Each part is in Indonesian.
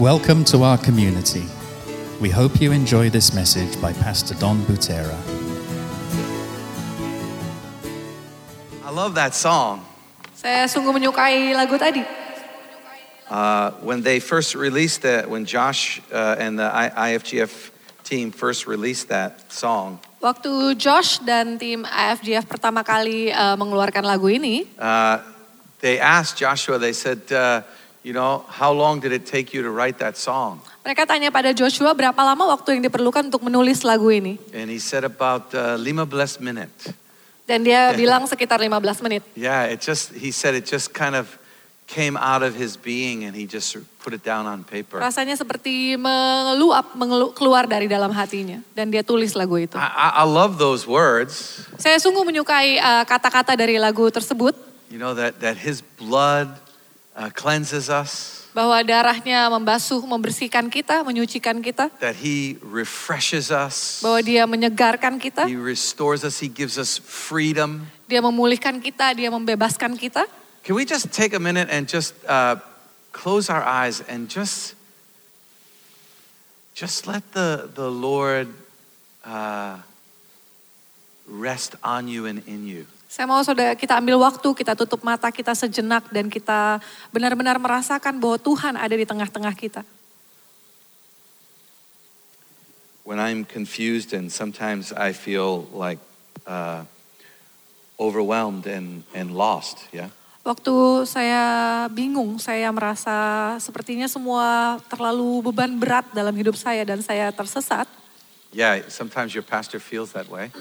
Welcome to our community. We hope you enjoy this message by Pastor Don Butera. I love that song. Saya sungguh menyukai lagu tadi. Uh, when they first released that, when Josh uh, and the I- IFGF team first released that song, Waktu Josh dan tim AFGF pertama kali eh, mengeluarkan lagu ini, uh, they asked Joshua, they said, uh, you know, how long did it take you to write that song? mereka tanya pada Joshua berapa lama waktu yang diperlukan untuk menulis lagu ini. And he said about uh, 15 minutes. Dan dia bilang sekitar 15 menit. Yeah, it just, he said it just kind of came out of his being and he just put it down on paper. Rasanya seperti meluap, mengelu- keluar dari dalam hatinya. Dan dia tulis lagu itu. I, I love those words, Saya sungguh menyukai eh, kata-kata dari lagu tersebut. you know, that, that his blood uh, cleanses us. Bahwa darahnya membasuh, membersihkan kita, menyucikan kita. that he refreshes us, Bahwa dia menyegarkan kita. he restores us, he gives us freedom. Dia memulihkan kita, dia membebaskan kita. Can we just take a minute and just uh, close our eyes and just just let the the Lord uh, rest on you and in you? Saya mau saudara kita ambil waktu, kita tutup mata kita sejenak dan kita benar-benar merasakan bahwa Tuhan ada di tengah-tengah kita. When I'm confused and sometimes I feel like uh, overwhelmed and and lost, yeah. Waktu saya bingung, saya merasa sepertinya semua terlalu beban berat dalam hidup saya dan saya tersesat. Yeah, sometimes your pastor feels that way.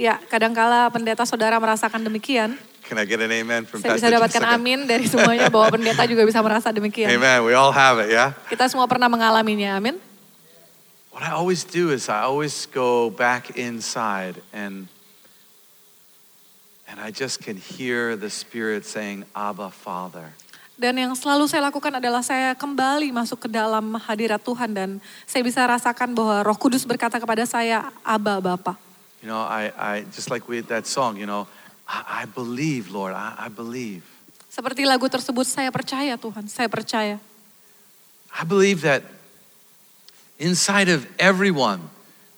Ya, kadangkala pendeta saudara merasakan demikian. Can I get an amen from Saya bisa dapatkan amin dari semuanya bahwa pendeta juga bisa merasa demikian. Amen. We all have it, yeah? Kita semua pernah mengalaminya, amin. What I always do is I always go back inside and and I just can hear the spirit saying Abba Father. Dan yang selalu saya lakukan adalah saya kembali masuk ke dalam hadirat Tuhan dan saya bisa rasakan bahwa Roh Kudus berkata kepada saya, Aba Bapa. You know, I, I just like we that song, you know, I, I believe, Lord, I, I believe. Seperti lagu tersebut, saya percaya Tuhan, saya percaya. I believe that inside of everyone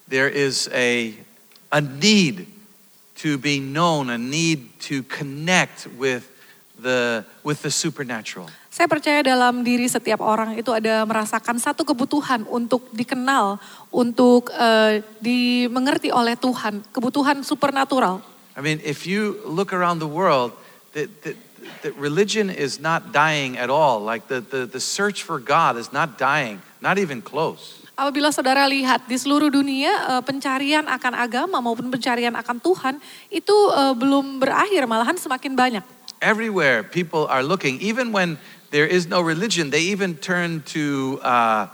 there is a a need to be known, a need to connect with the with the supernatural. Saya percaya dalam diri setiap orang itu ada merasakan satu kebutuhan untuk dikenal, untuk eh, dimengerti oleh Tuhan, kebutuhan supernatural. I mean, if you look around the world, that, that, that religion is not dying at all. Like the, the, the search for God is not dying, not even close. Apabila saudara lihat di seluruh dunia eh, pencarian akan agama maupun pencarian akan Tuhan itu eh, belum berakhir, malahan semakin banyak. Everywhere people are looking, even when there is no religion, they even turn to, uh,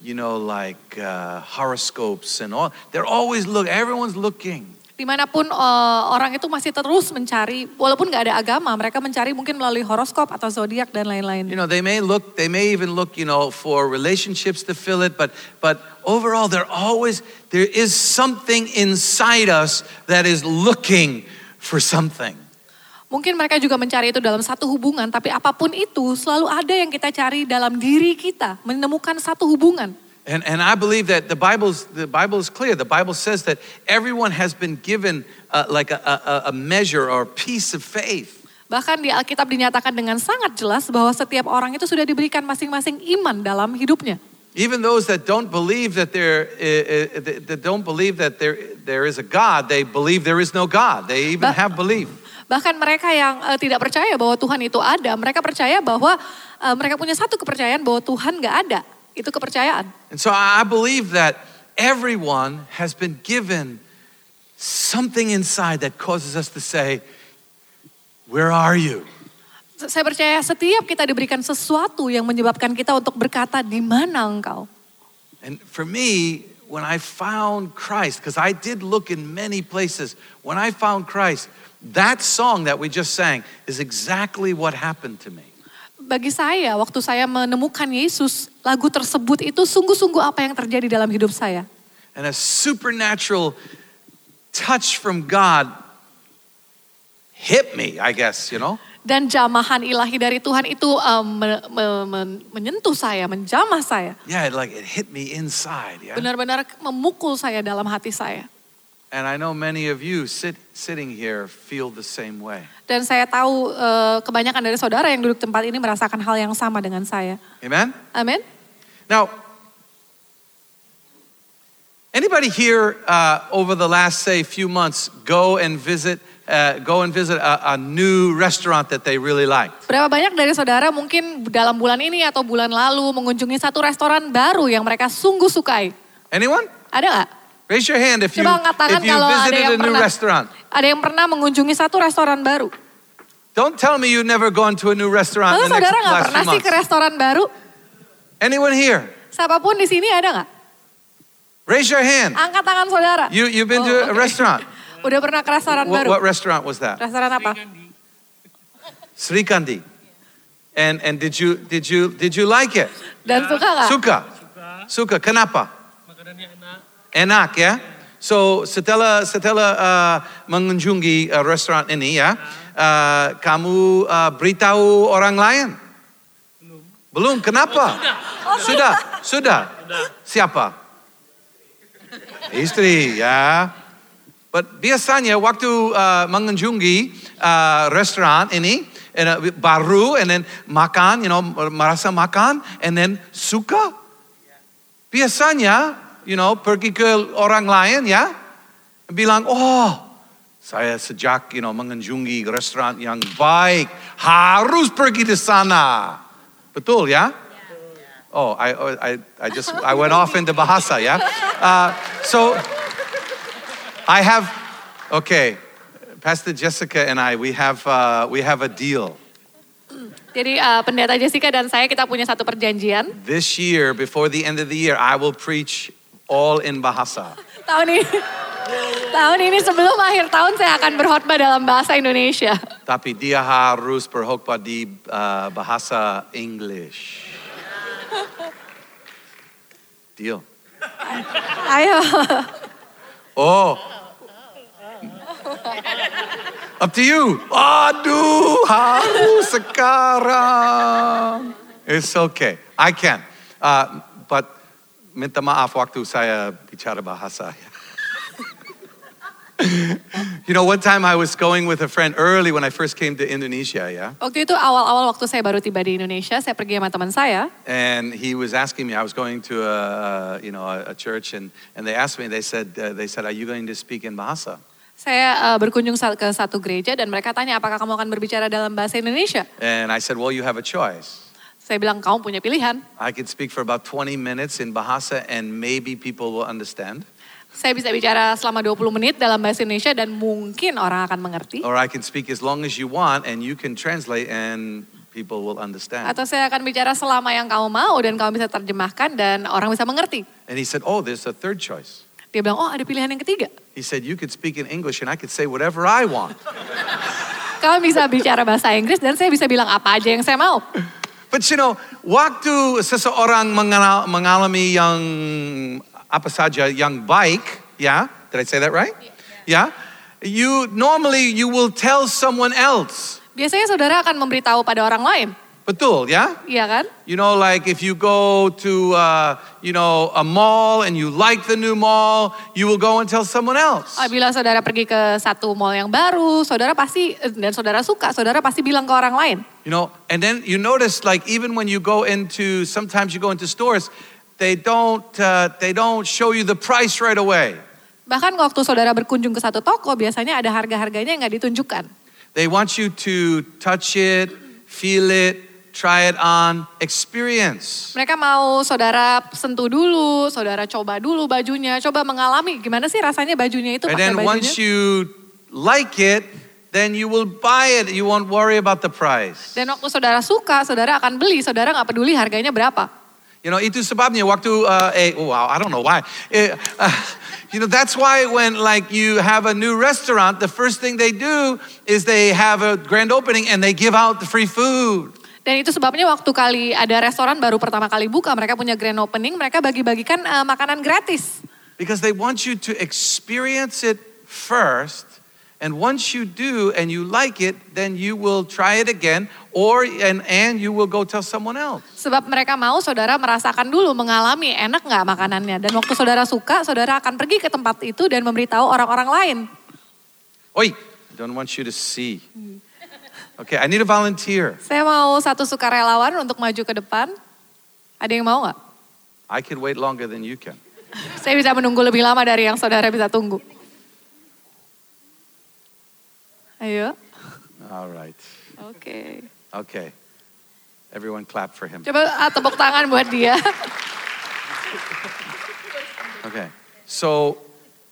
you know, like uh, horoscopes and all. They're always looking, Everyone's looking. Dimanapun eh, orang itu masih terus mencari, walaupun nggak ada agama, mereka mencari mungkin melalui horoskop atau zodiak dan lain-lain. You know, they may look. They may even look, you know, for relationships to fill it. But but overall, they're always there is something inside us that is looking for something. Mungkin mereka juga mencari itu dalam satu hubungan, tapi apa pun itu selalu ada yang kita cari dalam diri kita, menemukan satu hubungan. And, and I believe that the Bible's, the Bible is clear. The Bible says that everyone has been given uh, like a, a, a measure or a piece of faith. Bahkan di Alkitab dinyatakan dengan sangat jelas bahwa setiap orang itu sudah diberikan masing-masing iman dalam hidupnya. Even those that don't believe that there, uh, uh, that don't believe that there, there is a God, they believe there is no God. They even have belief. Bahkan mereka yang eh, tidak percaya bahwa Tuhan itu ada, mereka percaya bahwa eh, mereka punya satu kepercayaan bahwa Tuhan nggak ada. Itu kepercayaan. And so I believe that everyone has been given something inside that causes us to say, Where are you? Saya percaya setiap kita diberikan sesuatu yang menyebabkan kita untuk berkata di mana engkau. And for me, when I found Christ, because I did look in many places, when I found Christ, that song that we just sang is exactly what happened to me. Bagi saya, waktu saya menemukan Yesus, lagu tersebut itu sungguh-sungguh apa yang terjadi dalam hidup saya. And a supernatural touch from God hit me, I guess, you know? Dan jamahan ilahi dari Tuhan itu uh, me- me- men- menyentuh saya, menjamah saya. Yeah, it, like it hit me inside. Yeah. Benar-benar memukul saya dalam hati saya. And I know many of you sit, sitting here feel the same way. Dan saya tahu uh, kebanyakan dari saudara yang duduk tempat ini merasakan hal yang sama dengan saya. Amen? Amin. Now, anybody here uh, over the last, say, few months go and visit, uh, go and visit a, a new restaurant that they really liked? Berapa banyak dari saudara mungkin dalam bulan ini atau bulan lalu mengunjungi satu restoran baru yang mereka sungguh sukai? Anyone? Ada nggak? Raise your hand if you, Coba angkat tangan if you kalau ada yang a new pernah. restaurant. Ada yang pernah mengunjungi satu restoran baru? Don't tell me you've never gone to a new restaurant Lalu in the next saudara nggak pernah sih ke restoran baru? Anyone here? Siapa pun di sini ada nggak? Raise your hand. Angkat tangan saudara. You, you've been to Oh, a oke. restaurant. Udah pernah ke restoran What, baru? what restaurant was that? Restoran apa? Sri Kandi. And, and did, you, did, you, did you like it? Dan suka nggak? Suka? Suka. Kenapa? Makanannya enak. Enak ya. So setelah setelah uh, mengunjungi uh, restoran ini ya, uh, kamu uh, beritahu orang lain? Belum. Belum. Kenapa? Sudah. Sudah. Siapa? Istri ya. But biasanya waktu uh, mengunjungi uh, restoran ini and, uh, baru and then makan, you know, merasa makan and then suka. Biasanya, you know, pergi ke orang lain ya, bilang, oh, saya sejak, you know, mengunjungi restoran yang baik, harus pergi di sana. Betul ya? Oh, I, I, I just, I went off into bahasa ya. Uh, so, I have, okay, Pastor Jessica and I, we have, uh, we have a deal. Jadi uh, pendeta Jessica dan saya kita punya satu perjanjian. This year, before the end of the year, I will preach all in bahasa. Tahun ini, tahun ini sebelum akhir tahun saya akan berkhotbah dalam bahasa Indonesia. Tapi dia harus berkhotbah di uh, bahasa English. Deal. Ayo. Oh. Up to you. Aduh, harus sekarang. It's okay. I can. Uh, but minta maaf waktu saya bicara bahasa. you know, one time I was going with a friend early when I first came to Indonesia, yeah? Waktu itu awal-awal waktu saya baru tiba di Indonesia, saya pergi sama teman saya. and he was asking me. I was going to a, you know a, a church, and, and they asked me. They said uh, they said, "Are you going to speak in Bahasa?" Saya uh, berkunjung ke satu gereja dan mereka tanya apakah kamu akan berbicara dalam bahasa Indonesia. And I said, "Well, you have a choice. Saya bilang kamu punya pilihan. I could speak for about 20 minutes in Bahasa, and maybe people will understand, Saya bisa bicara selama 20 menit dalam bahasa Indonesia dan mungkin orang akan mengerti. or I can speak as long as you want, and you can translate, and people will understand." Atau saya akan bicara selama yang kamu mau dan kamu bisa terjemahkan dan orang bisa mengerti. And he said, "Oh, there's a third choice." Dia bilang, oh ada pilihan yang ketiga. He said, "You could speak in English, and I could say whatever I want." Kamu bisa bicara bahasa Inggris dan saya bisa bilang apa aja yang saya mau. But you know, waktu seseorang mengalami yang apa saja yang baik, ya, did I say that right? Ya, you normally you will tell someone else. Biasanya saudara akan memberitahu pada orang lain. Betul, ya? Iya kan? You know, like if you go to, uh, you know, a mall and you like the new mall, you will go and tell someone else. Oh, Bila saudara pergi ke satu mall yang baru, saudara pasti, dan saudara suka, saudara pasti bilang ke orang lain. You know, and then you notice, like even when you go into, sometimes you go into stores, they don't, uh, they don't show you the price right away. Bahkan waktu saudara berkunjung ke satu toko, biasanya ada harga-harganya yang nggak ditunjukkan. They want you to touch it, feel it, try it on, experience. Mereka mau saudara sentuh dulu, saudara coba dulu bajunya, coba mengalami gimana sih rasanya bajunya itu And then bajunya. once you like it, then you will buy it. You won't worry about the price. Dan waktu saudara suka, saudara akan beli, saudara nggak peduli harganya berapa. You know, itu sebabnya waktu, uh, eh, oh, wow, I don't know why. Eh, uh, you know, that's why when like you have a new restaurant, the first thing they do is they have a grand opening and they give out the free food. Dan itu sebabnya waktu kali ada restoran baru pertama kali buka, mereka punya grand opening, mereka bagi-bagikan eh, makanan gratis. Because they want you to experience it first And once you do and you like it, then you will try it again or and, and you will go tell someone else. Sebab mereka mau saudara merasakan dulu, mengalami enak nggak makanannya. Dan waktu saudara suka, saudara akan pergi ke tempat itu dan memberitahu orang-orang lain. Oi, I don't want you to see. Okay, I need a volunteer. Saya mau satu sukarelawan untuk maju ke depan. Ada yang mau nggak? I could wait longer than you can. Saya bisa menunggu lebih lama dari yang saudara bisa tunggu. Ayo, All right. oke. Okay. Everyone clap for him. Coba ah, tepuk tangan buat dia. Okay. So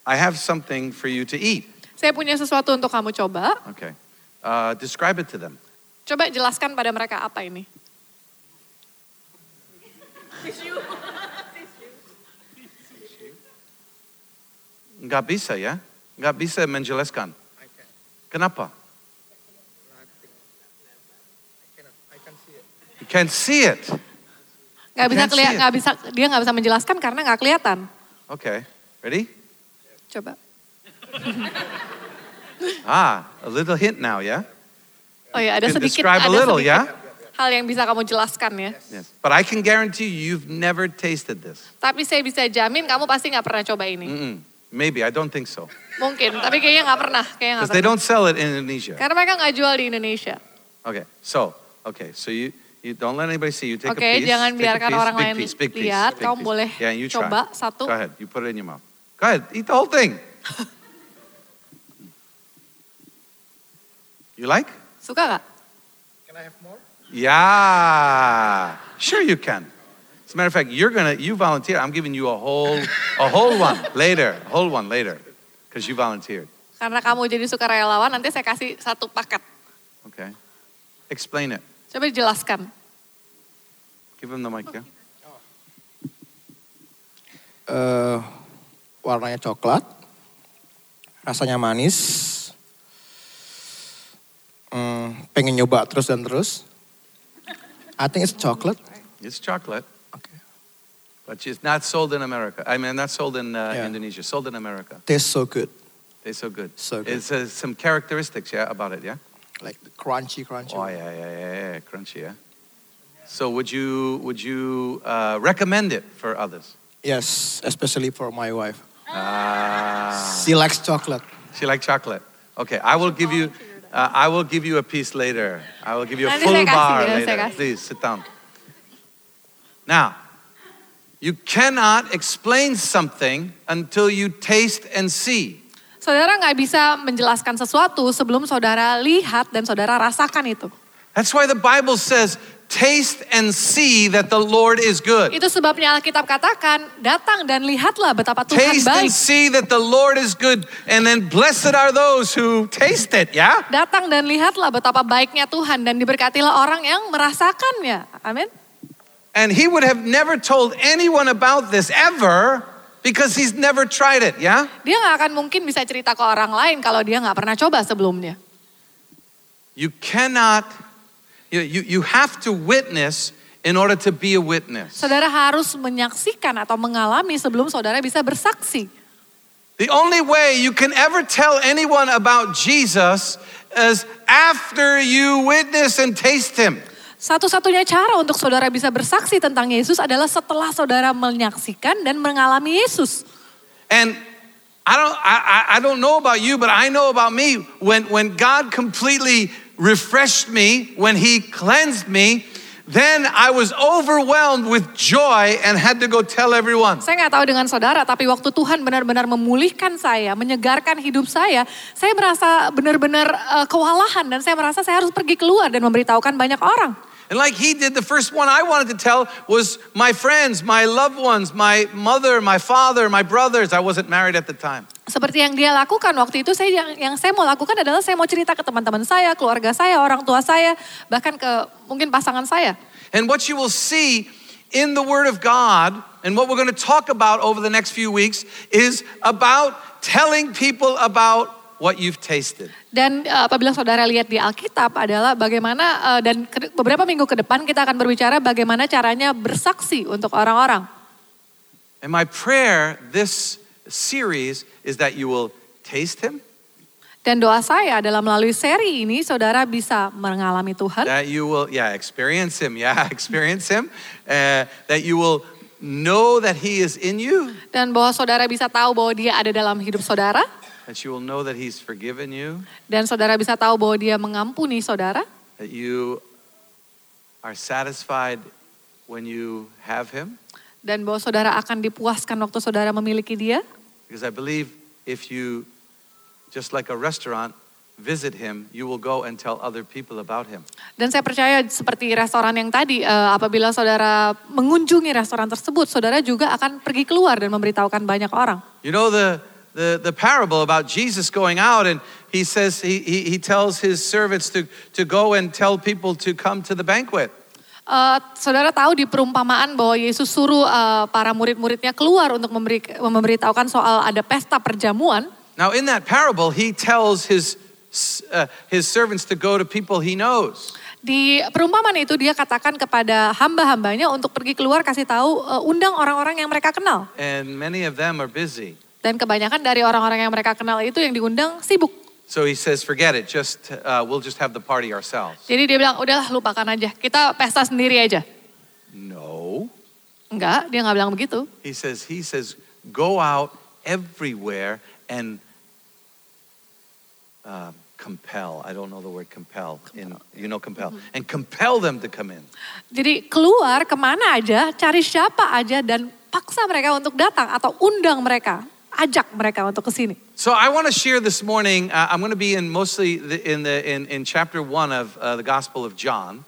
I have something for you to eat. Saya punya sesuatu untuk kamu coba. Okay. Uh, describe it to them. Coba jelaskan pada mereka apa ini. Nggak bisa ya? Nggak bisa menjelaskan. Kenapa? You can't see it. Nggak bisa kelihatan, nggak bisa dia nggak bisa menjelaskan karena nggak kelihatan. Okay. Ready? Coba. Ah, a little hint now, yeah? Oh ya, ada sedikit, describe a ada little, sedikit yeah? hal yang bisa kamu jelaskan ya. Yes. But I can guarantee you, you've never tasted this. Tapi saya bisa jamin kamu pasti nggak pernah coba ini. Mm-mm. Maybe, I don't think so. Mungkin, tapi kayaknya nggak pernah, kayaknya nggak Because they pernah. don't sell it in Indonesia. Karena mereka nggak jual di Indonesia. Okay, so, okay, so you, you don't let anybody see. You take Oke, a piece. jangan biarkan piece, orang lain piece, big piece, lihat. big Kamu piece. boleh yeah, you try. coba satu. Go ahead, you put it in your mouth. Go ahead, eat the whole thing. you like? Suka nggak? Can I have more? Yeah, sure you can. As a matter of fact, you're gonna you volunteer. I'm giving you a whole a whole one later, a whole one later, because you volunteered. Karena kamu jadi sukarelawan, nanti saya kasih satu paket. Okay, explain it. Coba jelaskan. Give him the mic. Yeah. eh warnanya coklat, rasanya manis, Hmm, pengen nyoba terus dan terus. I think it's chocolate. It's chocolate. But it's not sold in America. I mean, not sold in uh, Yeah. Indonesia. Sold in America. They're so good, They're so good. So good. It's uh, some characteristics, yeah, about it, yeah. like the crunchy, crunchy. Oh yeah, yeah, yeah, yeah, crunchy, yeah. So would you would you uh, recommend it for others? Yes, especially for my wife. Ah. She likes chocolate. She likes chocolate. Okay, I will give you. Uh, I will give you a piece later. I will give you a full bar later. Please sit down. Now, you cannot explain something until you taste and see. Saudara nggak bisa menjelaskan sesuatu sebelum saudara lihat dan saudara rasakan itu. That's why the Bible says, "Taste and see that the Lord is good." Itu sebabnya Alkitab katakan, datang dan lihatlah betapa Tuhan Taste and baik. see that the Lord is good, and then blessed are those who taste it. Yeah. Datang dan lihatlah betapa baiknya Tuhan dan diberkatilah orang yang merasakannya. Amin. And he would have never told anyone about this ever because he's never tried it. Yeah. Dia nggak akan mungkin bisa cerita ke orang lain kalau dia nggak pernah coba sebelumnya. You cannot, you, you, you have to witness in order to be a witness. Saudara harus menyaksikan atau mengalami sebelum saudara bisa bersaksi. The only way you can ever tell anyone about Jesus is after you witness and taste him. Satu-satunya cara untuk saudara bisa bersaksi tentang Yesus adalah setelah saudara menyaksikan dan mengalami Yesus. And I don't, I, I- I don't know about you, but I know about me. When, when God completely refreshed me, when He cleansed me, then I was overwhelmed with joy and had to go tell everyone. Saya nggak tahu dengan saudara, tapi waktu Tuhan benar-benar memulihkan saya, menyegarkan hidup saya, saya merasa benar-benar eh, kewalahan dan saya merasa saya harus pergi keluar dan memberitahukan banyak orang. And like He did, the first one I wanted to tell was my friends, my loved ones, my mother, my father, my brothers. I wasn't married at the time. Seperti yang dia lakukan waktu itu, saya yang, yang saya mau lakukan adalah saya mau cerita ke teman-teman saya, keluarga saya, orang tua saya, bahkan ke mungkin pasangan saya. And what you will see in the Word of God, and what we're going to talk about over the next few weeks, is about telling people about what you've tasted. Dan eh, apabila saudara lihat di Alkitab adalah bagaimana eh, dan ke- beberapa minggu ke depan kita akan berbicara bagaimana caranya bersaksi untuk orang-orang. And my prayer this series is that you will taste Him, Dan doa saya adalah melalui seri ini saudara bisa mengalami Tuhan. that you will, yeah, experience Him, yeah, experience Him, uh, that you will know that He is in you, Dan bahwa saudara bisa tahu bahwa dia ada dalam hidup saudara. That you will know that He's forgiven you, Dan saudara bisa tahu bahwa dia mengampuni saudara. that you are satisfied when you have Him. Dan bahwa saudara akan dipuaskan waktu saudara memiliki dia. Because I believe if you, just like a restaurant, visit Him, you will go and tell other people about Him. Dan saya percaya seperti restoran yang tadi, eh, apabila saudara mengunjungi restoran tersebut, saudara juga akan pergi keluar dan memberitahukan banyak orang. You know the, the, the parable about Jesus going out and he says, he, he, he tells his servants to, to go and tell people to come to the banquet. Eh, saudara tahu di perumpamaan bahwa Yesus suruh eh, para murid-muridnya keluar untuk memberi, memberitahukan soal ada pesta perjamuan. Now, in that parable, he tells his, uh, his servants to go to people he knows. Di perumpamaan itu dia katakan kepada hamba-hambanya untuk pergi keluar kasih tahu eh, undang orang-orang yang mereka kenal. And many of them are busy. Dan kebanyakan dari orang-orang yang mereka kenal itu yang diundang sibuk. So he says, forget it, just, uh, we'll just have the party ourselves. Jadi dia bilang udahlah lupakan aja, kita pesta sendiri aja. No. Enggak, dia nggak bilang begitu. He says, he says, go out everywhere and uh, compel. I don't know the word compel. In, you know compel. And compel them to come in. Jadi keluar ke mana aja, cari siapa aja dan paksa mereka untuk datang atau undang mereka, ajak mereka untuk ke sini. So I want to share this morning. Uh, I'm going to be in mostly the, in the in, in chapter one of uh, the Gospel of John,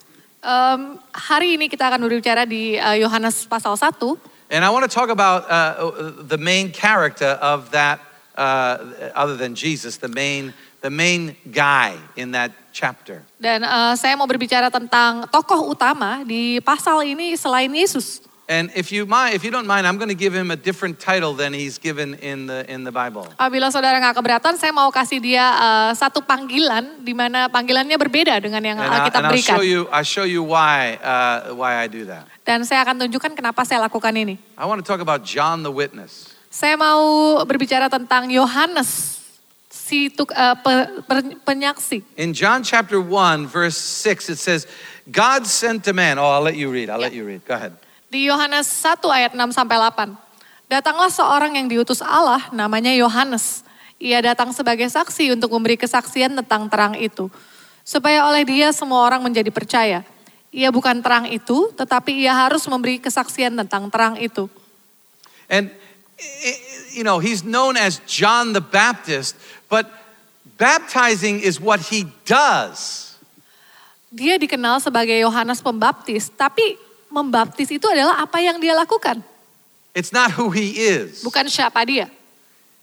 Em, hari ini kita akan berbicara di eh, Yohanes pasal 1 and I want to talk about uh, the main character of that. Uh, other than Jesus, the main the main guy in that chapter. dan eh, saya mau berbicara tentang tokoh utama di pasal ini selain Yesus. And if you mind, if you don't mind, I'm going to give him a different title than he's given in the in the Bible. Apabila saudara nggak keberatan, saya mau kasih dia eh, satu panggilan di mana panggilannya berbeda dengan yang And, I, Alkitab and I'll show you I'll show you why uh, why I do that. Dan saya akan tunjukkan kenapa saya lakukan ini. I want to talk about John the witness. Saya mau berbicara tentang Yohanes, si tuk, eh, pe- penyaksi. In John chapter 1 verse 6 it says God sent a man. Oh, I'll let you read. I'll let you read. Go ahead. Di Yohanes 1 ayat 6 sampai 8. Datanglah seorang yang diutus Allah namanya Yohanes. Ia datang sebagai saksi untuk memberi kesaksian tentang terang itu. Supaya oleh dia semua orang menjadi percaya. Ia bukan terang itu, tetapi ia harus memberi kesaksian tentang terang itu. And i- you know, he's known as John the Baptist, but baptizing is what he does. Dia dikenal sebagai Yohanes Pembaptis, tapi membaptis itu adalah apa yang dia lakukan, It's not who he is. bukan siapa dia.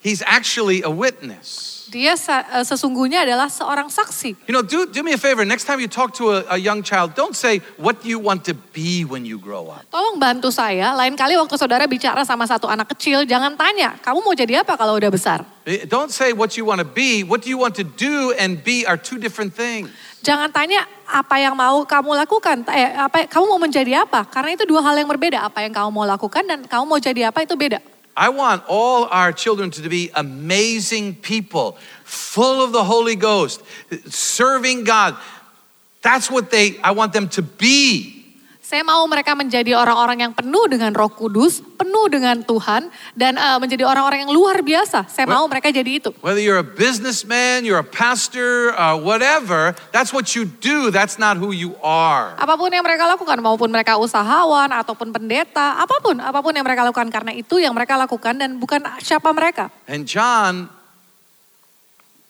He's actually a witness. Dia eh, sesungguhnya adalah seorang saksi. You know, do, do me a favor. Next time you talk to a, a young child, don't say, What do you want to be when you grow up? Tolong bantu saya, lain kali waktu saudara bicara sama satu anak kecil, jangan tanya, kamu mau jadi apa kalau udah besar? Eh, Don't say what you want to be. What do you want to do and be are two different things. Jangan tanya apa yang mau kamu lakukan, eh, apa kamu mau menjadi apa? Karena itu dua hal yang berbeda. Apa yang kamu mau lakukan dan kamu mau jadi apa itu beda. I want all our children to be amazing people, full of the Holy Ghost, serving God. That's what they, I want them to be. Saya mau mereka menjadi orang-orang yang penuh dengan Roh Kudus, penuh dengan Tuhan, dan eh, menjadi orang-orang yang luar biasa. Saya mau mereka jadi itu. Whether you're a businessman, you're a pastor, uh, whatever, that's what you do. That's not who you are. Apa pun yang mereka lakukan, maupun mereka usahawan ataupun pendeta, apa pun, apa pun yang mereka lakukan karena itu yang mereka lakukan dan bukan siapa mereka. And John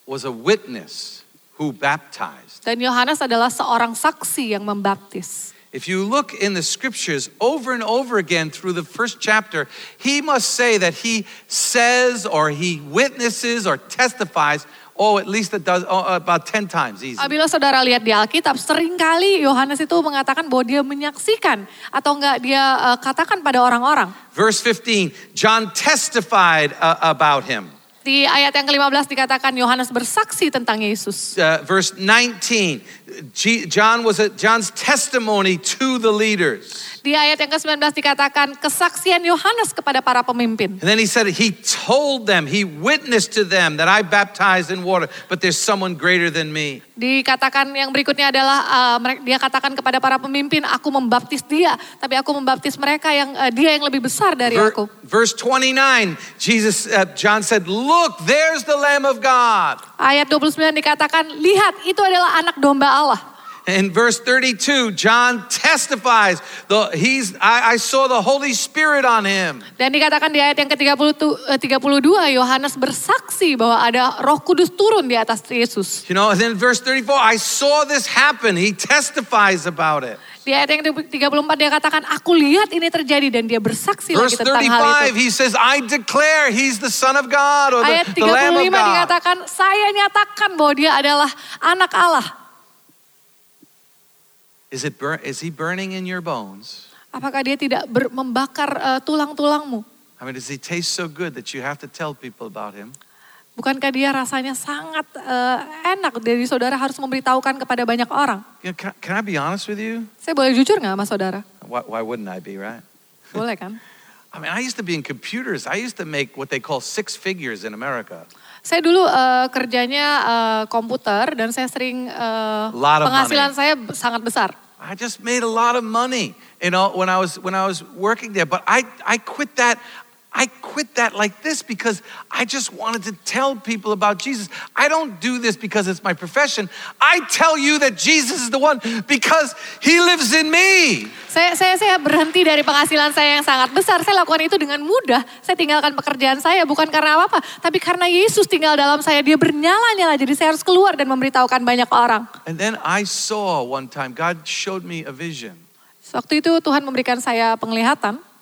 was a witness who baptized. Dan Yohanes adalah seorang saksi yang membaptis. If you look in the scriptures over and over again through the first chapter, he must say that he says or he witnesses or testifies, oh, at least it does oh, about 10 times easy. Apabila saudara lihat di Alkitab, seringkali Yohanes itu mengatakan bahwa dia menyaksikan atau enggak dia eh, katakan pada orang-orang. Verse 15, John testified uh, about him. Di ayat yang ke-15 dikatakan Yohanes bersaksi tentang Yesus. Uh, verse 19, G- John was a, John's testimony to the leaders. Di ayat yang ke-19 dikatakan kesaksian Yohanes kepada para pemimpin. And then he said, He told them, He witnessed to them that I baptized in water, but there's someone greater than me. Dikatakan yang berikutnya adalah uh, dia katakan kepada para pemimpin, aku membaptis dia, tapi aku membaptis mereka yang uh, dia yang lebih besar dari Ver- aku. verse 29, Jesus, uh, John said, Look, there's the Lamb of God. Ayat 29 dikatakan, lihat itu adalah anak domba Allah. In verse 32, John testifies, the, he's, I, I saw the Holy Spirit on him. Dan dikatakan di ayat yang ke-32 Yohanes bersaksi bahwa ada Roh Kudus turun di atas Yesus. You know, and then verse 34, I saw this happen. He testifies about it. Di ayat yang ke-34 dia katakan aku lihat ini terjadi dan dia bersaksi Verse lagi tentang hal 35, itu. he says, I declare he's the Son of God or Ayat the, the Lamb 35 of God. dikatakan saya nyatakan bahwa dia adalah anak Allah. Is, it burn, is he burning in your bones? Apakah dia tidak ber- membakar uh, tulang-tulangmu? I mean, does he taste so good that you have to tell people about him? Bukankah dia rasanya sangat uh, enak jadi saudara harus memberitahukan kepada banyak orang? You know, can, can I be honest with you? Saya boleh jujur nggak sama saudara? Why, why wouldn't I be, right? Boleh kan? I mean, I used to be in computers. I used to make what they call six figures in America. Saya dulu eh, kerjanya eh, komputer dan saya sering of penghasilan money. saya sangat besar. I just made a lot of money, you know, when I was when I was working there. But I I quit that. I quit that like this because I just wanted to tell people about Jesus. I don't do this because it's my profession. I tell you that Jesus is the one because he lives in me. Saya, saya saya berhenti dari penghasilan saya yang sangat besar. Saya lakukan itu dengan mudah. Saya tinggalkan pekerjaan saya bukan karena apa-apa, tapi karena Yesus tinggal dalam saya. Dia bernyala-nyala. Jadi saya harus keluar dan memberitahukan banyak orang. And then I saw one time God showed me a vision. Waktu itu Tuhan memberikan saya penglihatan.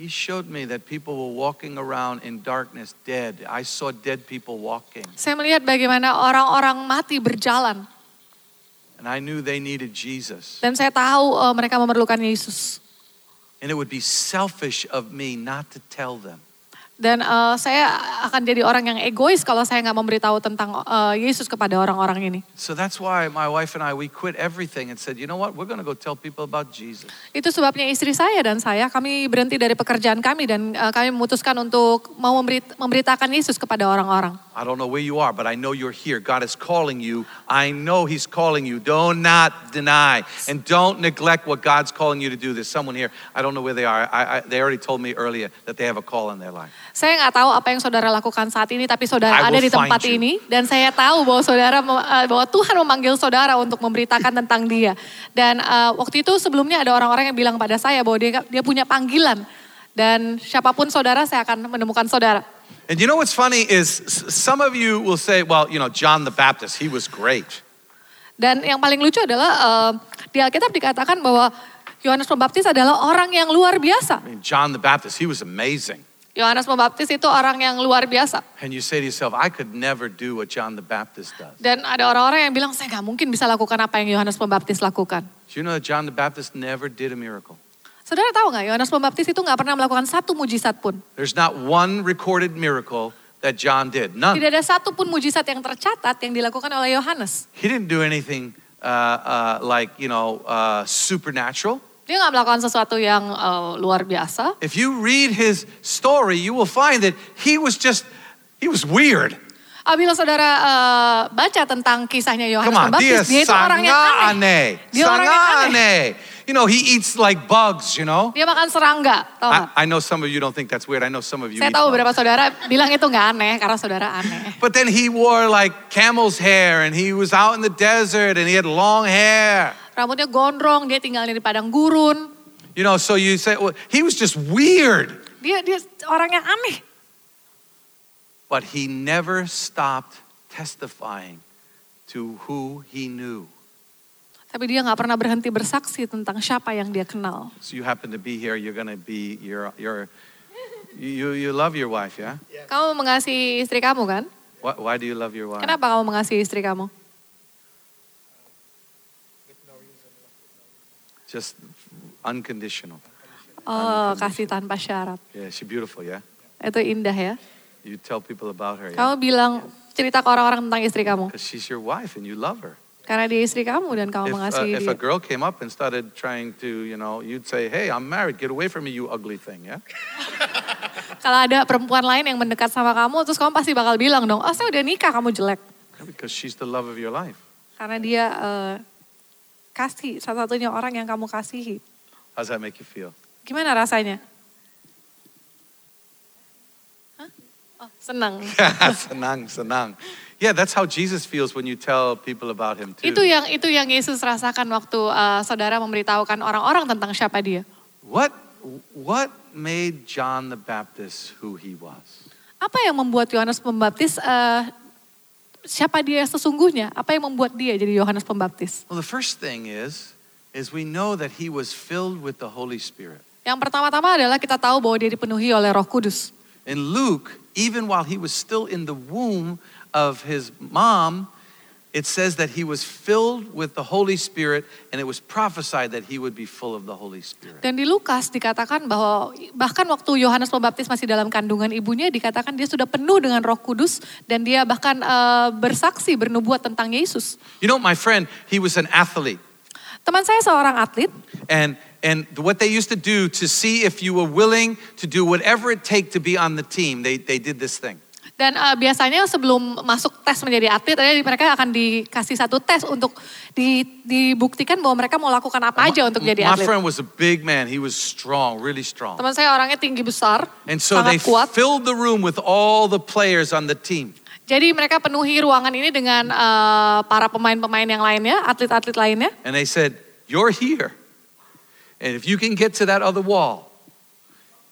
He showed me that people were walking around in darkness dead. I saw dead people walking. Saya melihat bagaimana orang-orang mati berjalan. And I knew they needed Jesus. Dan saya tahu eh, mereka memerlukan Yesus. And it would be selfish of me not to tell them. Dan eh, saya akan jadi orang yang egois kalau saya nggak memberitahu tentang eh, Yesus kepada orang-orang ini. So that's why my wife and I, we quit everything and said, you know what, we're going to go tell people about Jesus. Itu sebabnya istri saya dan saya kami berhenti dari pekerjaan kami dan eh, kami memutuskan untuk mau memberit- memberitakan Yesus kepada orang-orang. I don't know where you are, but I know you're here. God is calling you. I know He's calling you. Don't not deny and don't neglect what God's calling you to do. There's someone here. I don't know where they are. I, I, they already told me earlier that they have a call in their life. Saya nggak tahu apa yang saudara lakukan saat ini, tapi saudara ada di tempat you. ini dan saya tahu bahwa saudara eh, bahwa Tuhan memanggil saudara untuk memberitakan tentang Dia. Dan eh, waktu itu sebelumnya ada orang-orang yang bilang pada saya bahwa dia dia punya panggilan dan siapa pun saudara saya akan menemukan saudara. And you know what's funny is some of you will say, well, you know, John the Baptist, he was great. Dan yang paling lucu adalah eh, di Alkitab dikatakan bahwa Yohanes Pembaptis adalah orang yang luar biasa. I mean, John the Baptist, he was amazing. Yohanes Pembaptis itu orang yang luar biasa. And you say to yourself, I could never do what John the Baptist does. Dan ada orang-orang yang bilang saya nggak mungkin bisa lakukan apa yang Yohanes Pembaptis lakukan. Do you know that John the Baptist never did a miracle? Saudara tahu nggak Yohanes Pembaptis itu nggak pernah melakukan satu mujizat pun. There's not one recorded miracle that John did. None. Tidak ada satu pun mujizat yang tercatat yang dilakukan oleh Yohanes. He didn't do anything uh, uh, like, you know, uh, supernatural. Dia nggak melakukan sesuatu yang eh, luar biasa. If you read his story, you will find that he was just, he was weird. Apabila saudara eh, baca tentang kisahnya Yohanes on, dia Pembaptis, dia itu orang yang aneh. aneh. Dia orang yang aneh. aneh. You know, he eats like bugs, you know. Dia makan serangga, nggak? I, I know some of you don't think that's weird. I know some of you Saya eat tahu beberapa saudara bilang itu nggak aneh karena saudara aneh. But then he wore like camel's hair and he was out in the desert and he had long hair. Rambutnya gondrong, dia tinggalnya di padang gurun. You know, so you say, well, he was just weird. Dia dia orang yang aneh. But he never stopped testifying to who he knew. Tapi dia nggak pernah berhenti bersaksi tentang siapa yang dia kenal. So you happen to be here, you're going to be, you're, you're, you, you love your wife, yeah? Kamu mengasihi istri kamu kan? Why, why do you love your wife? Kenapa kamu mengasihi istri kamu? Just unconditional. Oh, kasih tanpa syarat. Yeah, she's beautiful, yeah? Itu indah ya. You tell people about her. Kamu bilang cerita ke orang-orang tentang istri kamu. Because she's your wife and you love her. Karena dia istri kamu dan kamu If, uh, mengasihi if dia. a girl came up and started trying to, you know, you'd say, hey, I'm married. Get away from me, you ugly thing. Yeah? Kalau ada perempuan lain yang mendekat sama kamu, terus kamu pasti bakal bilang dong, oh saya udah nikah, kamu jelek. Because she's the love of your life. Karena dia eh, kasih, satu-satunya orang yang kamu kasihi. How's that make you feel? Gimana rasanya? Hah? Oh, senang. senang, senang. Yeah, that's how Jesus feels when you tell people about him too. Itu yang itu yang Yesus rasakan waktu eh, saudara memberitahukan orang-orang tentang siapa dia. What what made John the Baptist who he was? Apa yang membuat Yohanes Pembaptis eh, siapa dia sesungguhnya? Apa yang membuat dia jadi Yohanes Pembaptis? Well, the first thing is is we know that he was filled with the Holy Spirit. Yang pertama-tama adalah kita tahu bahwa dia dipenuhi oleh Roh Kudus. In Luke, even while he was still in the womb of his mom, it says that he was filled with the Holy Spirit and it was prophesied that he would be full of the Holy Spirit. Dan di Lukas dikatakan bahwa bahkan waktu Yohanes Pembaptis masih dalam kandungan ibunya dikatakan dia sudah penuh dengan Roh Kudus dan dia bahkan eh, bersaksi bernubuat tentang Yesus. You know, my friend, he was an athlete. Teman saya seorang atlet And and what they used to do to see if you were willing to do whatever it take to be on the team, they, they did this thing. Dan eh, biasanya sebelum masuk tes menjadi atlet ada mereka akan dikasih satu tes untuk di- dibuktikan bahwa mereka mau lakukan apa aja untuk jadi My atlet. friend was a big man. He was strong, really strong. Teman saya orangnya tinggi besar, And so they sangat kuat. filled the room with all the players on the team. Jadi mereka penuhi ruangan ini dengan eh, para pemain-pemain yang lainnya, atlet-atlet lainnya. And they said, You're here. And if you can get to that other wall,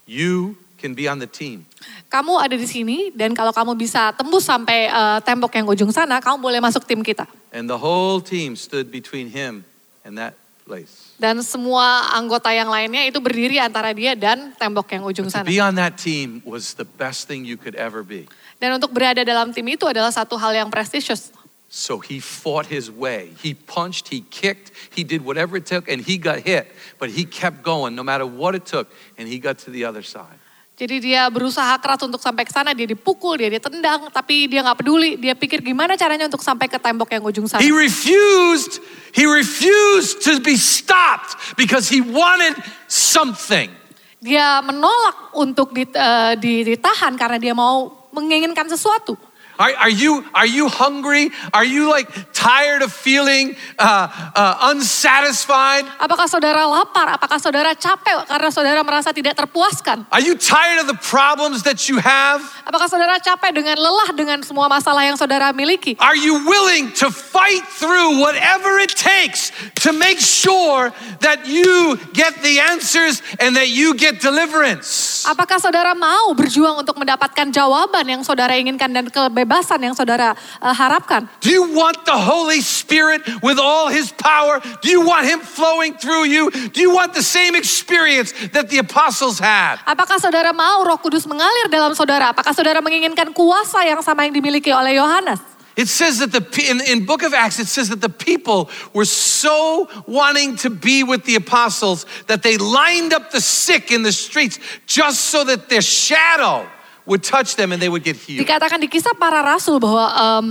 you can be on the team. Kamu ada di sini dan kalau kamu bisa tembus sampai eh, tembok yang ujung sana, kamu boleh masuk tim kita. And the whole team stood between him and that place. Dan semua anggota yang lainnya itu berdiri antara dia dan tembok yang ujung To sana. be on that team was the best thing you could ever be. Dan untuk berada dalam tim itu adalah satu hal yang prestisius. So he fought his way. He punched, he kicked, he did whatever it took, and he got hit. But he kept going no matter what it took, and he got to the other side. Jadi dia berusaha keras untuk sampai ke sana, dia dipukul, dia ditendang, tapi dia nggak peduli. Dia pikir gimana caranya untuk sampai ke tembok yang ujung sana. He refused, he refused to be stopped because he wanted something. Dia menolak untuk dit- eh, di- ditahan karena dia mau menginginkan sesuatu. Are, are you are you hungry? Are you like tired of feeling uh, uh, unsatisfied? Apakah saudara lapar? Apakah saudara capek karena saudara merasa tidak terpuaskan? Are you tired of the problems that you have? Apakah saudara capek dengan lelah dengan semua masalah yang saudara miliki? Are you willing to fight through whatever it takes to make sure that you get the answers and that you get deliverance? Apakah saudara mau berjuang untuk mendapatkan jawaban yang saudara inginkan dan kebebasan yang saudara eh, harapkan? Do you want the Holy Spirit with all his power? Do you want him flowing through you? Do you want the same experience that the apostles had? Apakah saudara mau Roh Kudus mengalir dalam saudara? Apakah saudara menginginkan kuasa yang sama yang dimiliki oleh Yohanes? It says that the in, in book of Acts it says that the people were so wanting to be with the apostles that they lined up the sick in the streets just so that their shadow would touch them and they would get healed. Dikatakan di kisah para rasul bahwa em,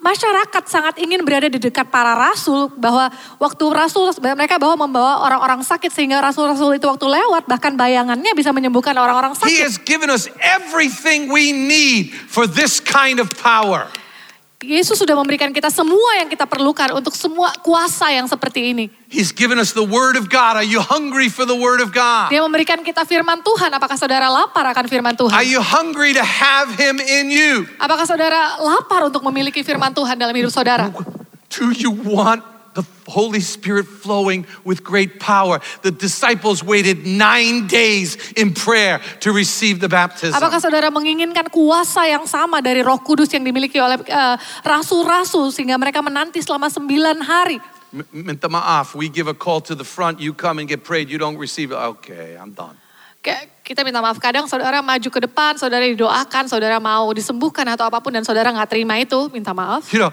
masyarakat sangat ingin berada di dekat para rasul bahwa waktu rasul mereka bahwa membawa orang-orang sakit sehingga rasul-rasul itu waktu lewat bahkan bayangannya bisa menyembuhkan orang-orang He sakit. has given us everything we need for this kind of power. Yesus sudah memberikan kita semua yang kita perlukan untuk semua kuasa yang seperti ini. He's given us the word of God. Are you hungry for the word of God? Dia memberikan kita firman Tuhan. Apakah saudara lapar akan firman Are Tuhan? you hungry to have him in you? Apakah saudara lapar untuk memiliki firman Tuhan dalam hidup saudara? Do you want the Holy Spirit flowing with great power? The disciples waited nine days in prayer to receive the baptism. Apakah saudara menginginkan kuasa yang sama dari Roh Kudus yang dimiliki oleh eh, rasul-rasul sehingga mereka menanti selama sembilan hari? Minta maaf, we give a call to the front, you come and get prayed, you don't receive it. Okay, I'm done. Kayak kita minta maaf kadang saudara maju ke depan, saudara didoakan, saudara mau disembuhkan atau apa pun dan saudara nggak terima itu, minta maaf. You know,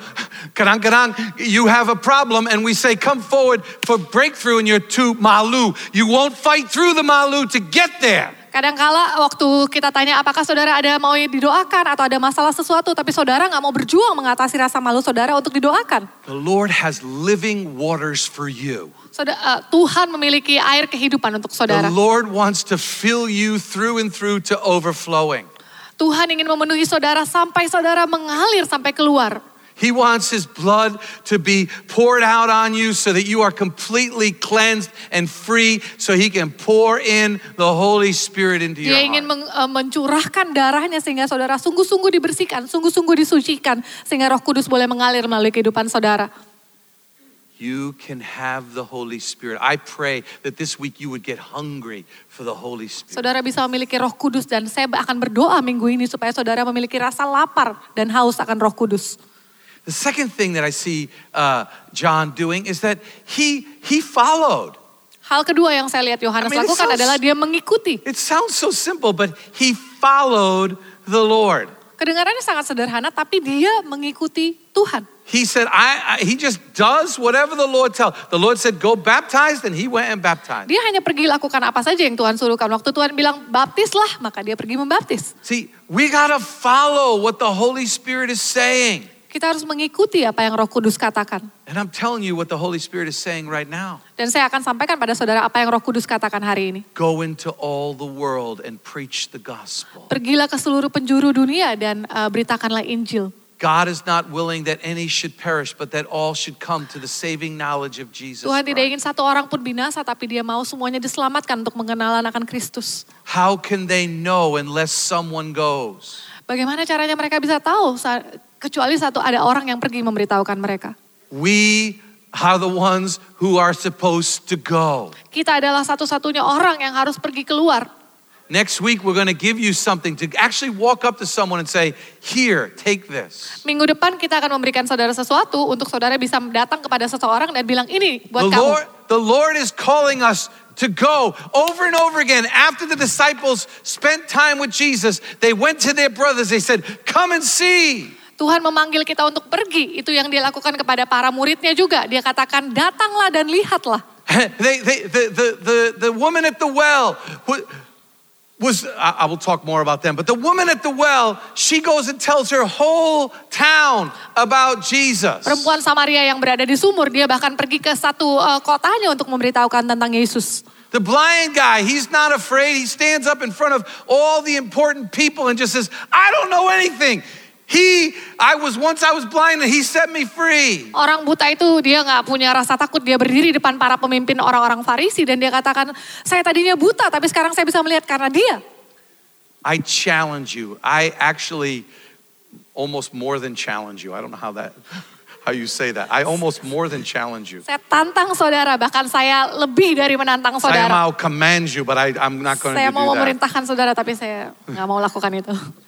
kadang-kadang you have a problem and we say, come forward for breakthrough and you're too malu. You won't fight through the malu to get there. Kadangkala waktu kita tanya apakah saudara ada mau didoakan atau ada masalah sesuatu, tapi saudara nggak mau berjuang mengatasi rasa malu saudara untuk didoakan. The Lord has living waters for you. Saudara, eh, Tuhan memiliki air kehidupan untuk saudara. The Lord wants to fill you through and through to overflowing. Tuhan ingin memenuhi saudara sampai saudara mengalir sampai keluar. He wants his blood to be poured out on you so that you are completely cleansed and free so he can pour in the Holy Spirit into your Dia ingin heart. meng- eh, mencurahkan darahnya sehingga saudara sungguh-sungguh dibersihkan, sungguh-sungguh disucikan sehingga Roh Kudus boleh mengalir melalui kehidupan saudara. You can have the Holy Spirit. I pray that this week you would get hungry for the Holy Spirit. Saudara bisa memiliki Roh Kudus dan saya akan berdoa minggu ini supaya saudara memiliki rasa lapar dan haus akan Roh Kudus. The second thing that I see uh, John doing is that he he followed. Hal kedua yang saya lihat Yohanes I mean, lakukan sounds- adalah dia mengikuti. It sounds so simple, but he followed the Lord. Kedengarannya sangat sederhana tapi dia mengikuti Tuhan. He said, I, I he just does whatever the Lord tells. The Lord said, go baptize, and he went and baptized. Dia hanya pergi lakukan apa saja yang Tuhan suruhkan. Waktu Tuhan bilang baptislah, maka dia pergi membaptis. See, we gotta follow what the Holy Spirit is saying. Kita harus mengikuti apa yang Roh Kudus katakan. And I'm telling you what the Holy Spirit is saying right now. Dan saya akan sampaikan pada saudara apa yang Roh Kudus katakan hari ini. Go into all the world and preach the gospel. Pergilah ke seluruh penjuru dunia dan uh, beritakanlah Injil. God is not willing that any should perish, but that all should come to the saving knowledge of Jesus. Tuhan tidak Christ. ingin satu orang pun binasa, tapi dia mau semuanya diselamatkan untuk mengenalan akan Kristus. How can they know unless someone goes? Bagaimana caranya mereka bisa tahu, kecuali satu ada orang yang pergi memberitahukan mereka. We are the ones who are supposed to go. Kita adalah satu-satunya orang yang harus pergi keluar. Next week, we're going to give you something to actually walk up to someone and say, Here, take this. Minggu depan kita akan memberikan saudara sesuatu untuk saudara bisa datang kepada seseorang dan bilang ini buat The kamu. Lord, the Lord is calling us to go over and over again. After the disciples spent time with Jesus, they went to their brothers. They said, Come and see. Tuhan memanggil kita untuk pergi. Itu yang dia lakukan kepada para muridnya juga. Dia katakan datanglah dan lihatlah. they, they, the, the, the, the woman at the well wa- was, I will talk more about them, but the woman at the well, she goes and tells her whole town about Jesus. Perempuan Samaria yang berada di sumur, dia bahkan pergi ke satu uh, kotanya untuk memberitahukan tentang Yesus. The blind guy, he's not afraid. He stands up in front of all the important people and just says, I don't know anything. He, I was once I was blind and he set me free. Orang buta itu dia nggak punya rasa takut, dia berdiri depan para pemimpin orang-orang Farisi dan dia katakan, saya tadinya buta tapi sekarang saya bisa melihat karena dia. I challenge you. I actually almost more than challenge you. I don't know how that, how you say that. I almost more than challenge you. Saya tantang saudara, bahkan saya lebih dari menantang Saya saudara. mau command you, but I, I'm not going to Saya do mau that. memerintahkan saudara tapi saya nggak mau lakukan itu.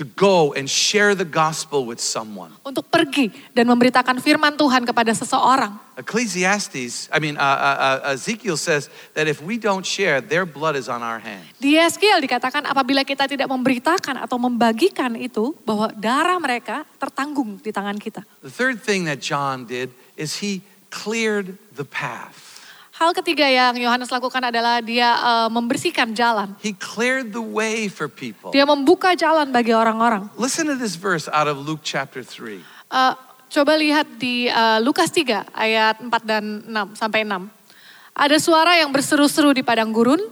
To go and share the gospel with someone. Untuk pergi dan memberitakan firman Tuhan kepada seseorang. Ecclesiastes, I mean, uh, uh, uh, Ezekiel says that if we don't share, their blood is on our hands. Di Yeskiel dikatakan apabila kita tidak memberitakan atau membagikan itu bahwa darah mereka tertanggung di tangan kita. The third thing that John did is he cleared the path. Hal ketiga yang Yohanes lakukan adalah dia eh, membersihkan jalan. He cleared the way for people. Dia membuka jalan bagi orang-orang. Listen to this verse out of Luke chapter 3. Eh, coba lihat di eh, Lukas 3 ayat 4 dan 6 sampai 6. Ada suara yang berseru-seru di padang gurun,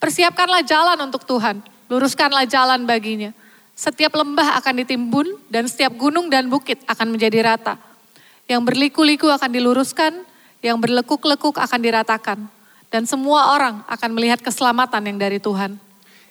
persiapkanlah jalan untuk Tuhan, luruskanlah jalan baginya. Setiap lembah akan ditimbun dan setiap gunung dan bukit akan menjadi rata. Yang berliku-liku akan diluruskan, yang berlekuk-lekuk akan diratakan. Dan semua orang akan melihat keselamatan yang dari Tuhan.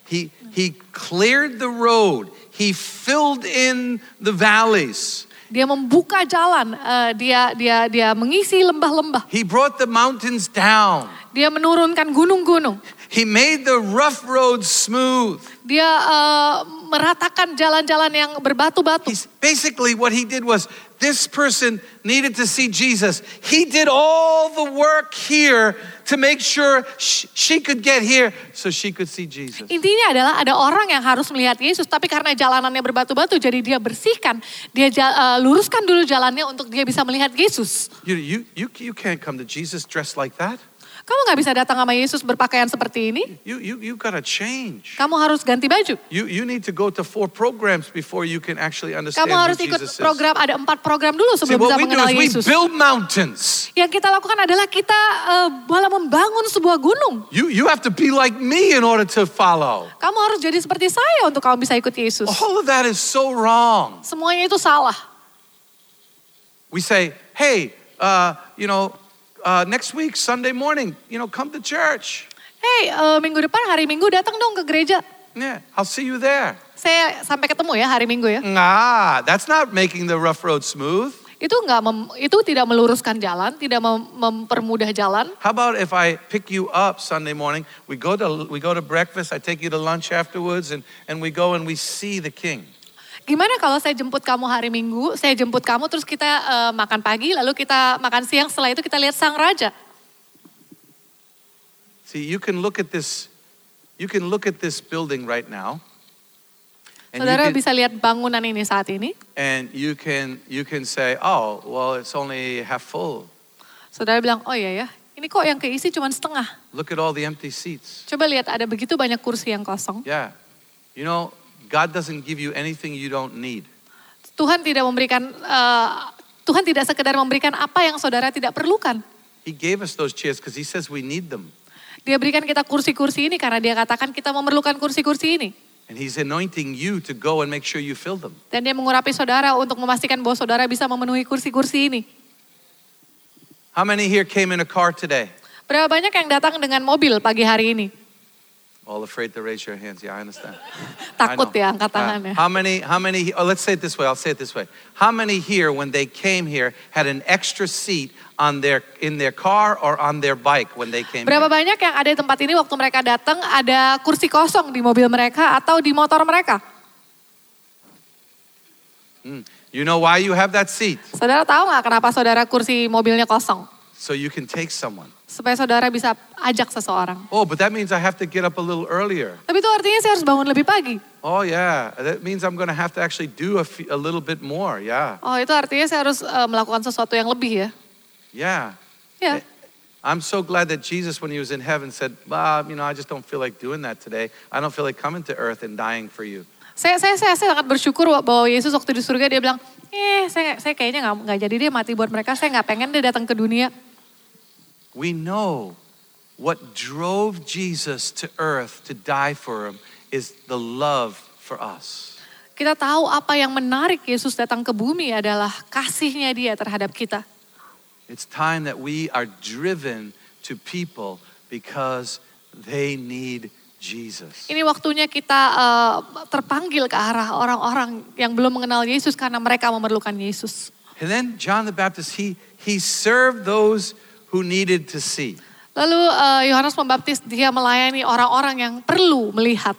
He, he cleared the road. He filled in the valleys. Dia membuka jalan, eh, dia dia dia mengisi lembah-lembah. He brought the mountains down. Dia menurunkan gunung-gunung. He made the rough roads smooth. Dia eh, meratakan jalan-jalan yang berbatu-batu. Basically what he did was this person needed to see Jesus. He did all the work here to make sure sh- she could get here so she could see Jesus. Intinya adalah ada orang yang harus melihat Yesus, tapi karena jalanannya berbatu-batu, jadi dia bersihkan, dia eh, luruskan dulu jalannya untuk dia bisa melihat Yesus. You, you, you, you can't come to Jesus dressed like that. Kamu nggak bisa datang sama Yesus berpakaian seperti ini. You, you, you got to change. Kamu harus ganti baju. You, you need to go to four programs before you can actually understand Kamu harus ikut Jesus is. program, ada empat program dulu See, sebelum what bisa we do mengenal is we Yesus. build mountains. Yang kita lakukan adalah kita eh, malah membangun sebuah gunung. You, you have to be like me in order to follow. Kamu harus jadi seperti saya untuk kamu bisa ikut Yesus. All of that is so wrong. Semuanya itu salah. We say, hey, uh, you know, uh, next week, Sunday morning, you know, come to church. Hey, eh, minggu depan hari Minggu datang dong ke gereja. Yeah, I'll see you there. Saya sampai ketemu ya hari Minggu ya. Nah, that's not making the rough road smooth. Itu nggak itu tidak meluruskan jalan, tidak mem- mempermudah jalan. How about if I pick you up Sunday morning? We go to we go to breakfast. I take you to lunch afterwards, and and we go and we see the King. Gimana kalau saya jemput kamu hari Minggu, saya jemput kamu terus kita eh, makan pagi, lalu kita makan siang, setelah itu kita lihat sang raja. See, you can look at this. You can look at this building right now, and Saudara can, bisa lihat bangunan ini saat ini. and you can you can say, oh, well, it's only half full. Saudara bilang, oh iya ya, ini kok yang keisi cuma setengah. Look at all the empty seats. Coba lihat ada begitu banyak kursi yang kosong. Yeah, you know, God doesn't give you anything you don't need. Tuhan tidak memberikan, eh, Tuhan tidak sekedar memberikan apa yang saudara tidak perlukan. He gave us those chairs because He says we need them, Dia berikan kita kursi-kursi ini karena dia katakan kita memerlukan kursi-kursi ini. and He's anointing you to go and make sure you fill them. Dan dia mengurapi saudara untuk memastikan bahwa saudara bisa memenuhi kursi-kursi ini. How many here came in a car today? Berapa banyak yang datang dengan mobil pagi hari ini? All afraid to raise your hands. Yeah, I understand. Takut I ya angkat Uh, tangannya. how many? How many? Oh, let's say it this way. I'll say it this way. How many here, when they came here, had an extra seat on their in their car or on their bike when they came? Berapa here? banyak yang ada di tempat ini waktu mereka datang ada kursi kosong di mobil mereka atau di motor mereka? You know why you have that seat? Saudara tahu nggak kenapa saudara kursi mobilnya kosong? So you can take someone. Supaya saudara bisa ajak seseorang. Oh, but that means I have to get up a little earlier. Tapi itu artinya saya harus bangun lebih pagi. Oh yeah, that means I'm going to have to actually do a, a little bit more. Yeah, Oh itu artinya saya harus eh, melakukan sesuatu yang lebih ya. yeah. Ya. I'm so glad that Jesus, when he was in heaven, said, "Bob, you know, I just don't feel like doing that today. I don't feel like coming to earth and dying for you." Saya, saya, saya, saya sangat bersyukur bahwa Yesus waktu di surga dia bilang, eh saya, saya kayaknya nggak nggak jadi dia mati buat mereka. Saya nggak pengen dia datang ke dunia. We know what drove Jesus to earth to die for him is the love for us. Kita tahu apa yang menarik Yesus datang ke bumi adalah kasihnya dia terhadap kita. It's time that we are driven to people because they need Jesus. Ini waktunya kita eh, terpanggil ke arah orang-orang yang belum mengenal Yesus karena mereka memerlukan Yesus. And then John the Baptist, he, he served those who needed to see. Lalu eh, Yohanes Pembaptis dia melayani orang-orang yang perlu melihat.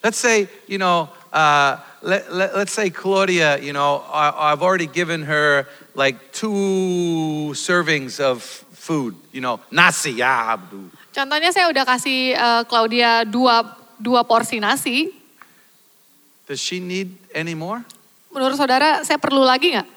Let's say, you know, uh, let, let, let's say Claudia, you know, I, I've already given her like two servings of food, you know, nasi, ya. Contohnya saya udah kasih eh, Claudia dua dua porsi nasi. Does she need any more? Menurut saudara saya perlu lagi nggak?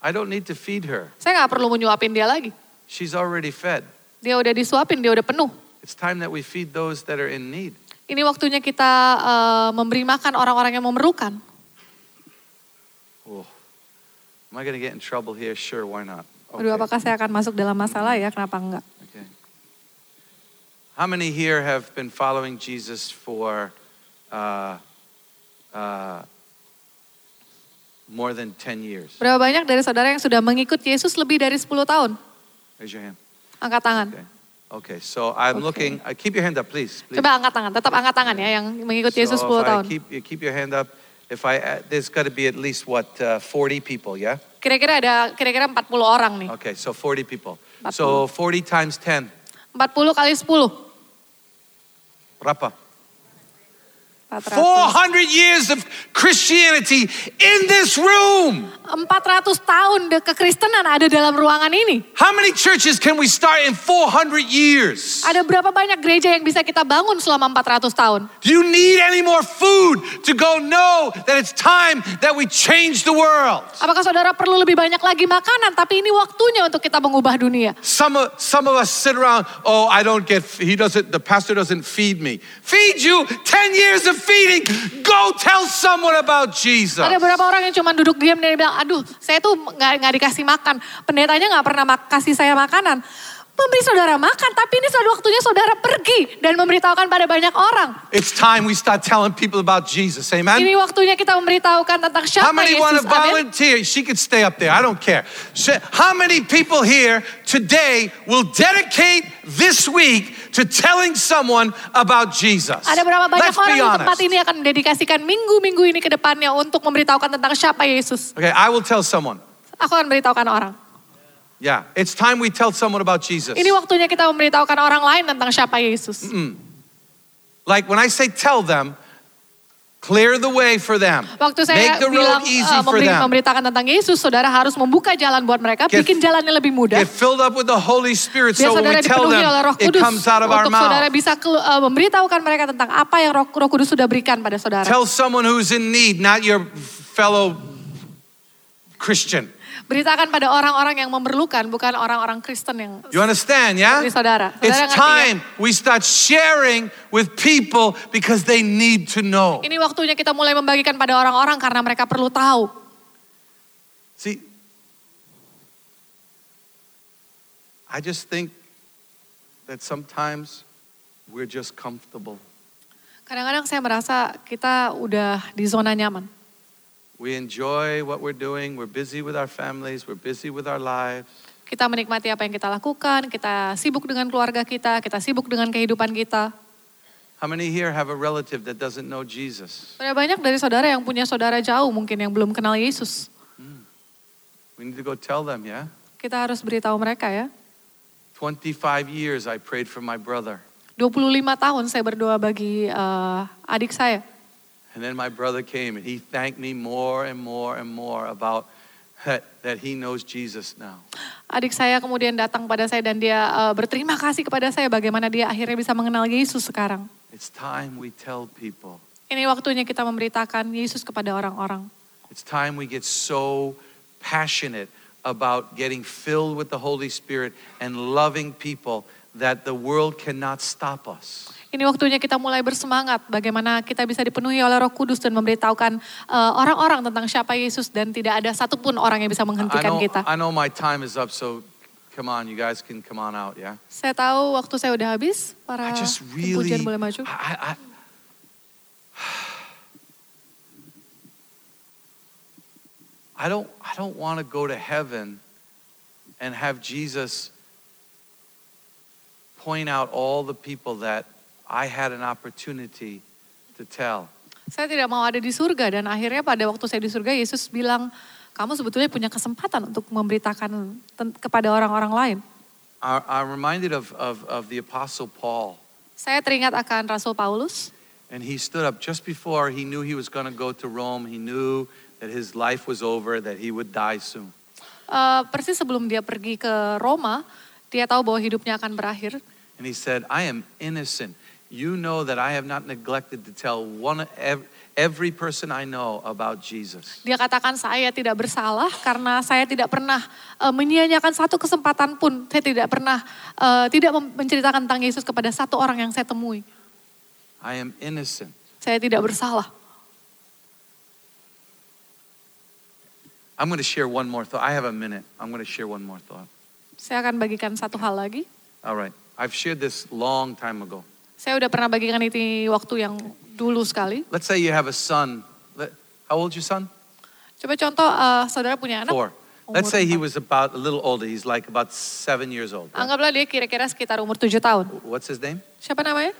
I don't need to feed her. Saya nggak perlu menyuapin dia lagi. She's already fed. Dia udah disuapin, dia udah penuh. It's time that we feed those that are in need. Ini waktunya kita eh, memberi makan orang-orang yang memerlukan. Oh, am I to get in trouble here? Sure, why not? Aduh, Okay. apakah saya akan masuk dalam masalah ya? Kenapa enggak? How many here have been following Jesus for uh, uh, more than 10 years? Berapa banyak dari saudara yang sudah mengikut Yesus lebih dari 10 tahun? Raise your hand. Angkat tangan. Okay. Okay, so I'm Okay. looking, uh, keep your hand up, please. please. Coba angkat tangan, tetap angkat tangan ya yang mengikut Yesus so 10 if I tahun. keep, you keep your hand up, if I, add- there's got to be at least what, uh, 40 people, yeah? Kira-kira ada kira-kira 40 orang nih. Okay, so 40 people. So 40 times 10, 40 kali 10. Berapa? 400. 400 years of Christianity in this room. 400 tahun de- kekristenan ada dalam ruangan ini. How many churches can we start in 400 years? Ada berapa banyak gereja yang bisa kita bangun selama 400 tahun? Do you need any more food to go know that it's time that we change the world? Apakah saudara perlu lebih banyak lagi makanan? Tapi ini waktunya untuk kita mengubah dunia. Some of, some of us sit around, oh, I don't get, he doesn't, the pastor doesn't feed me. Feed you 10 years of feeding. Go tell someone about Jesus. Ada beberapa orang yang cuma duduk diam dan bilang, aduh saya tuh nggak nggak dikasih makan. Pendetanya nggak pernah mak- kasih saya makanan. Memberi saudara makan, tapi ini sudah waktunya saudara pergi dan memberitahukan pada banyak orang. It's time we start telling people about Jesus. Amen. Ini waktunya kita memberitahukan tentang How siapa many want to Yesus. Amin. volunteer? She could stay up there. I don't care. How many people here today will dedicate this week to telling someone about Jesus? Ada berapa banyak Let's orang be di tempat honest. ini akan mendedikasikan minggu-minggu ini ke depannya untuk memberitahukan tentang siapa Yesus. Okay, I will tell someone. Aku akan memberitahukan orang. Yeah, it's time we tell someone about Jesus. Ini waktunya kita memberitahukan orang lain tentang siapa Yesus. Like when I say tell them, clear the way for them. Waktu saya Make the bilang road easy uh, for memberi- them. memberitakan tentang Yesus, saudara harus membuka jalan buat mereka, Get- bikin jalannya lebih mudah. Get filled up with the Holy Spirit Biar so when saudara we tell dipenuhi oleh Roh them, it Kudus comes out of our untuk saudara mouth. bisa uh, memberitahukan mereka tentang apa yang Roh, Roh Kudus sudah berikan pada saudara. Tell someone who's in need, not your fellow Christian. Beritakan pada orang-orang yang memerlukan, bukan orang-orang Kristen yang You understand, yeah? seperti saudara. It's Saudara ngerti ya? time we start sharing with people because they need to know. Ini waktunya kita mulai membagikan pada orang-orang karena mereka perlu tahu. See, I just think that sometimes we're just comfortable. Kadang-kadang saya merasa kita udah di zona nyaman. We enjoy what we're doing. We're busy with our families. We're busy with our lives. Kita menikmati apa yang kita lakukan, kita sibuk dengan keluarga kita, kita sibuk dengan kehidupan kita. How many here have a relative that doesn't know Jesus? Ada banyak dari saudara yang punya saudara jauh mungkin yang belum kenal Yesus. We need to go tell them, yeah? Kita harus beritahu mereka ya. 25 years I prayed for my brother. 25 tahun saya berdoa bagi eh, adik saya. And then my brother came and he thanked me more and more and more about that, that he knows Jesus now. Adik saya kemudian datang pada saya dan dia eh, berterima kasih kepada saya bagaimana dia akhirnya bisa mengenal Yesus sekarang. It's time we tell people. Ini waktunya kita memberitakan Yesus kepada orang-orang. It's time we get so passionate about getting filled with the Holy Spirit and loving people that the world cannot stop us. Ini waktunya kita mulai bersemangat bagaimana kita bisa dipenuhi oleh Roh Kudus dan memberitahukan eh, orang-orang tentang siapa Yesus dan tidak ada satupun orang yang bisa I menghentikan know, kita. I know my time is up, so come on, you guys can come on out, yeah? Saya tahu waktu saya udah habis, para I just tim really, pujian boleh maju. I, I- I don't, I don't want to go to heaven and have Jesus point out all the people that I had an opportunity to tell. Saya tidak mau ada di surga dan akhirnya pada waktu saya di surga Yesus bilang, kamu sebetulnya punya kesempatan untuk memberitakan kepada orang-orang lain. I, I'm reminded of, of, of the Apostle Paul, Saya teringat akan Rasul Paulus. and he stood up just before he knew he was going to go to Rome. He knew that his life was over, that he would die soon. Eh, persis sebelum dia pergi ke Roma, dia tahu bahwa hidupnya akan berakhir. And he said, I am innocent. You know that I have not neglected to tell one ev- every person I know about Jesus. Dia katakan saya tidak bersalah karena saya tidak pernah eh, menyia-nyiakan satu kesempatan pun. Saya tidak pernah eh, tidak menceritakan tentang Yesus kepada satu orang yang saya temui. I am innocent. Saya tidak bersalah. I'm going to share one more thought. I have a minute. I'm going to share one more thought. Saya akan bagikan satu hal lagi. All right. I've shared this long time ago. Saya udah pernah bagikan itu waktu yang dulu sekali. Let's say you have a son. How old's your son? Coba contoh eh, saudara punya anak. Four. Let's say he was about a little older. He's like about seven years old. Anggaplah dia kira-kira sekitar umur tujuh tahun. What's his name? Siapa namanya?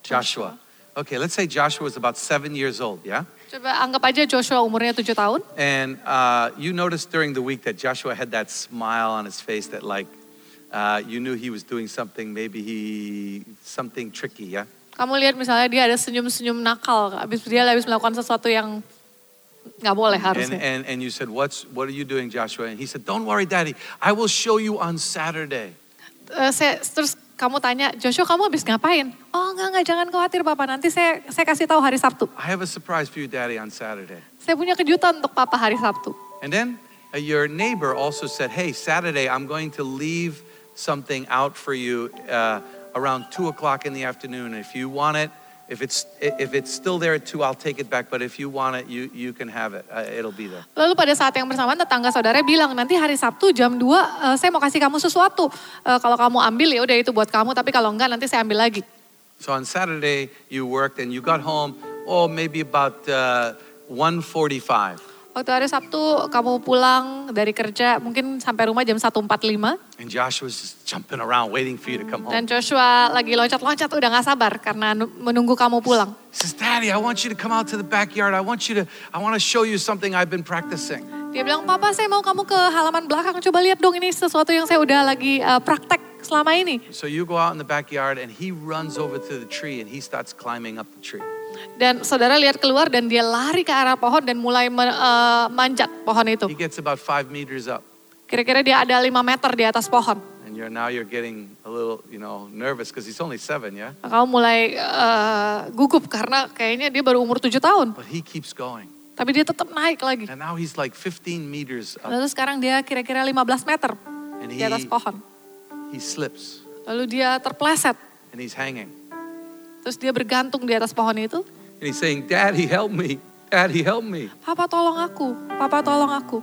Joshua. Okay, let's say Joshua was about seven years old, yeah? Coba anggap aja Joshua umurnya tujuh tahun. And uh, you noticed during the week that Joshua had that smile on his face that, like, uh, you knew he was doing something, maybe he, something tricky, yeah? Kamu lihat misalnya dia ada senyum-senyum nakal, habis dia habis melakukan sesuatu yang nggak boleh And, harusnya. and, and you said, What's, What are you doing, Joshua? And he said, Don't worry, Daddy. I will show you on Saturday. Eh, saya, terus kamu tanya, Joshua kamu habis ngapain? Oh enggak, enggak, jangan khawatir Papa, nanti saya, saya kasih tahu hari Sabtu. I have a surprise for you, Daddy, on Saturday. Saya punya kejutan untuk Papa hari Sabtu. And then uh, your neighbor also said, Hey, Saturday, I'm going to leave something out for you uh, around 2 o'clock in the afternoon. If you want it, if it's, if it's still there at 2, I'll take it back. But if you want it, you, you can have it. Uh, it'll be there. Lalu pada saat yang bersamaan tetangga saudara bilang, nanti hari Sabtu jam 2 eh, saya mau kasih kamu sesuatu. Eh, kalau kamu ambil ya udah itu buat kamu, tapi kalau enggak nanti saya ambil lagi. So on Saturday, you worked and you got home, oh, maybe about uh, 1.45. Waktu hari Sabtu kamu pulang dari kerja mungkin sampai rumah jam 1.45 And Joshua's jumping around waiting for you to come dan home. Joshua lagi loncat-loncat udah gak sabar karena nu- menunggu kamu pulang. Says, Daddy, I want you to come out to the backyard. I want you to, I want to show you something I've been practicing. Dia bilang, Papa saya mau kamu ke halaman belakang, coba lihat dong ini sesuatu yang saya udah lagi eh, praktek selama ini. So you go out in the backyard and he runs over to the tree and he starts climbing up the tree. Dan saudara lihat keluar dan dia lari ke arah pohon dan mulai me- eh, manjat pohon itu. He gets about five meters up. Kira-kira dia ada 5 meter di atas pohon. And you're now you're getting a little, you know, nervous because he's only seven, yeah? Kamu mulai eh, gugup karena kayaknya dia baru umur 7 tahun. But he keeps going. Tapi dia tetap naik lagi. And now he's like 15 meters up Lalu sekarang dia kira-kira 15 meter and di he, atas pohon. he slips Lalu dia terpleset. and he's hanging. Terus dia bergantung di atas pohon itu. And he's saying, Daddy, help me. Daddy, help me. Papa tolong aku, papa tolong aku.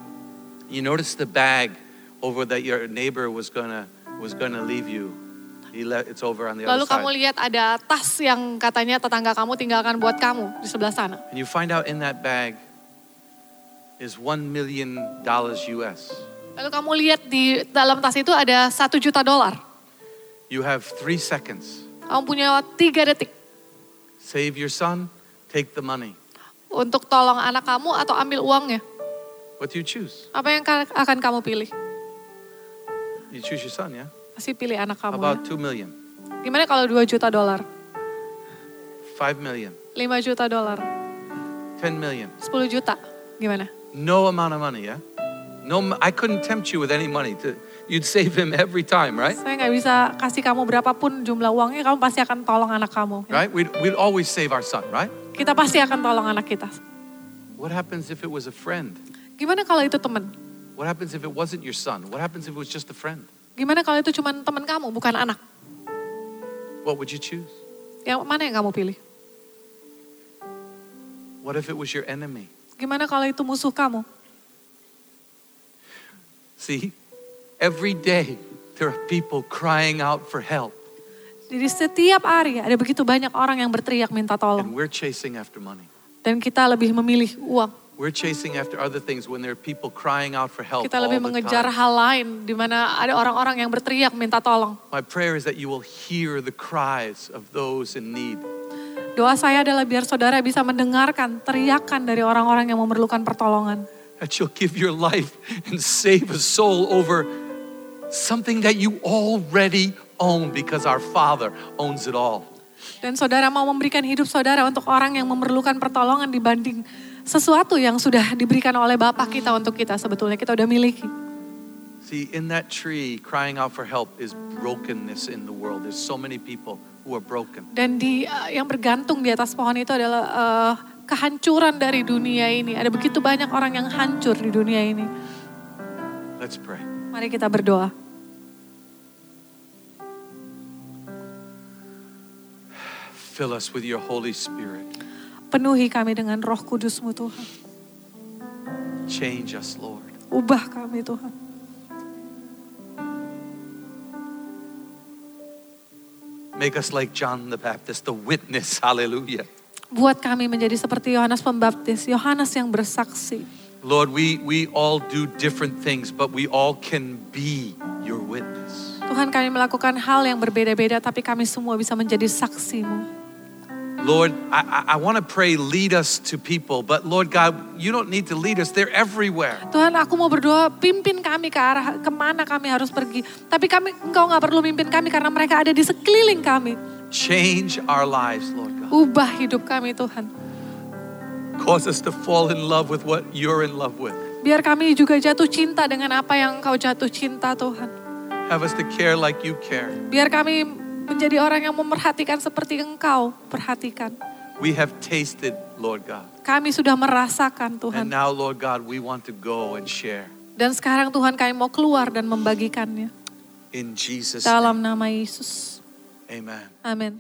You notice the bag over that your neighbor was gonna was gonna leave you. He let it's over on the Lalu other kamu side. lihat ada tas yang katanya tetangga kamu tinggalkan buat kamu di sebelah sana. And you find out in that bag is one million dollars US. Lalu kamu lihat di dalam tas itu ada satu juta dolar. You have three seconds. Kamu punya tiga detik Save your son, take the money. untuk tolong anak kamu atau ambil uangnya. What do you choose? Apa yang ka- akan kamu pilih? You choose your son, yeah? Pasti pilih anak kamu. about Ya. two million? Gimana kalau 2 juta dolar? Five million? 5 juta dolar? Ten million? 10 juta? Gimana? No amount of money, yeah? No, I couldn't tempt you with any money. To, you'd save him every time, right? Saya nggak bisa kasih kamu berapapun jumlah uangnya, kamu pasti akan tolong anak kamu. Right? We'd, we'd always save our son, right? Kita pasti akan tolong anak kita. What happens if it was a friend? Gimana kalau itu teman? What happens if it wasn't your son? What happens if it was just a friend? Gimana kalau itu cuma teman kamu, bukan anak? What would you choose? Yang mana yang kamu pilih? What if it was your enemy? Gimana kalau itu musuh kamu? See, every day there are people crying out for help, Jadi setiap hari ada begitu banyak orang yang berteriak minta and tolong. we're chasing after money. Dan kita lebih memilih uang. We're chasing after other things when there are people crying out for help. Kita lebih mengejar hal lain di mana ada orang-orang yang berteriak minta tolong. My prayer is that you will hear the cries of those in need. Doa saya adalah biar saudara bisa mendengarkan teriakan dari orang-orang yang memerlukan pertolongan. That you'll give your life and save a soul over something that you already own because our Father owns it all. Dan saudara mau memberikan hidup saudara untuk orang yang memerlukan pertolongan dibanding sesuatu yang sudah diberikan oleh Bapak kita untuk kita sebetulnya kita udah miliki. See, in that tree, crying out for help is brokenness in the world. There's so many people who are broken. Dan di eh, yang bergantung di atas pohon itu adalah eh, kehancuran dari dunia ini. Ada begitu banyak orang yang hancur di dunia ini. Let's pray. Mari kita berdoa. Fill us with your Holy Spirit. Penuhi kami dengan roh kudusmu Tuhan. Change us, Lord. Ubah kami Tuhan. Make us like John the Baptist, the witness. Hallelujah. Buat kami menjadi seperti Yohanes Pembaptis. Yohanes yang bersaksi. Lord, we, we all do different things, but we all can be your witness. Tuhan kami melakukan hal yang berbeda-beda tapi kami semua bisa menjadi saksimu. Lord, I, I, I want to pray, lead us to people, but Lord God, you don't need to lead us. They're everywhere. Tuhan aku mau berdoa pimpin kami ke arah ke mana kami harus pergi. Tapi kami engkau nggak perlu mimpin kami karena mereka ada di sekeliling kami. Change our lives, Lord God. Ubah hidup kami Tuhan. Cause us to fall in love with what you're in love with. Biar kami juga jatuh cinta dengan apa yang Engkau jatuh cinta Tuhan. Have us to care like you care. Biar kami menjadi orang yang memperhatikan seperti Engkau perhatikan. We have tasted, Lord God. Kami sudah merasakan And Tuhan. now, Lord God, we want to go and share. Dan sekarang Tuhan kami mau keluar dan membagikannya. In Jesus' Dalam nama Yesus. Amen. Amin.